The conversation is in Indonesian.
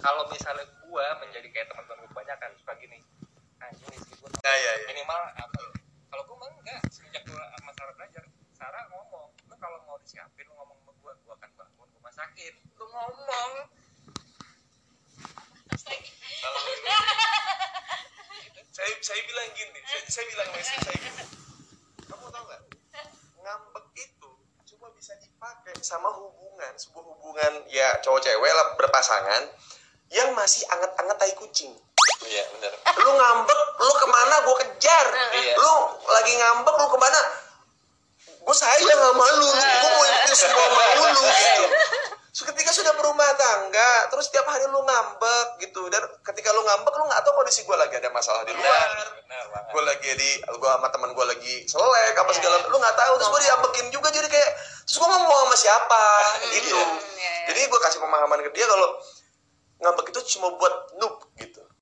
kalau misalnya gue menjadi kayak teman-teman gue kebanyakan suka gini. Anjing istri gue ya ya ya minimal apa kalau gue mah enggak semenjak gue sama Sarah belajar Sarah ngomong lu kalau mau disiapin lu ngomong sama gue gue akan bangun gue masakin lu ngomong. Kalau saya saya bilang gini saya, saya bilang sama istri saya gini. Kamu tahu nggak? Ngambek itu cuma bisa dipakai sama hubungan sebuah hubungan ya cowok cewek lah berpasangan yang masih anget-anget tai kucing. Iya benar lu ngambek lu ke mana? Gue kejar. Iya. lu lagi ngambek lu ke mana? Gue sayang sama lu. Gue mau ikutin semua mau lu gitu. So, ketika sudah berumah tangga terus tiap hari lu ngambek gitu. Dan ketika lu ngambek lu nggak tahu kondisi gue lagi ada masalah di luar. Gue lagi di gue sama teman gue lagi selek apa segala lu nggak tahu terus gue diambekin juga jadi kayak terus gue ngomong sama siapa gitu. iya, iya. jadi gue kasih pemahaman ke dia kalau ngambek itu cuma buat noob gitu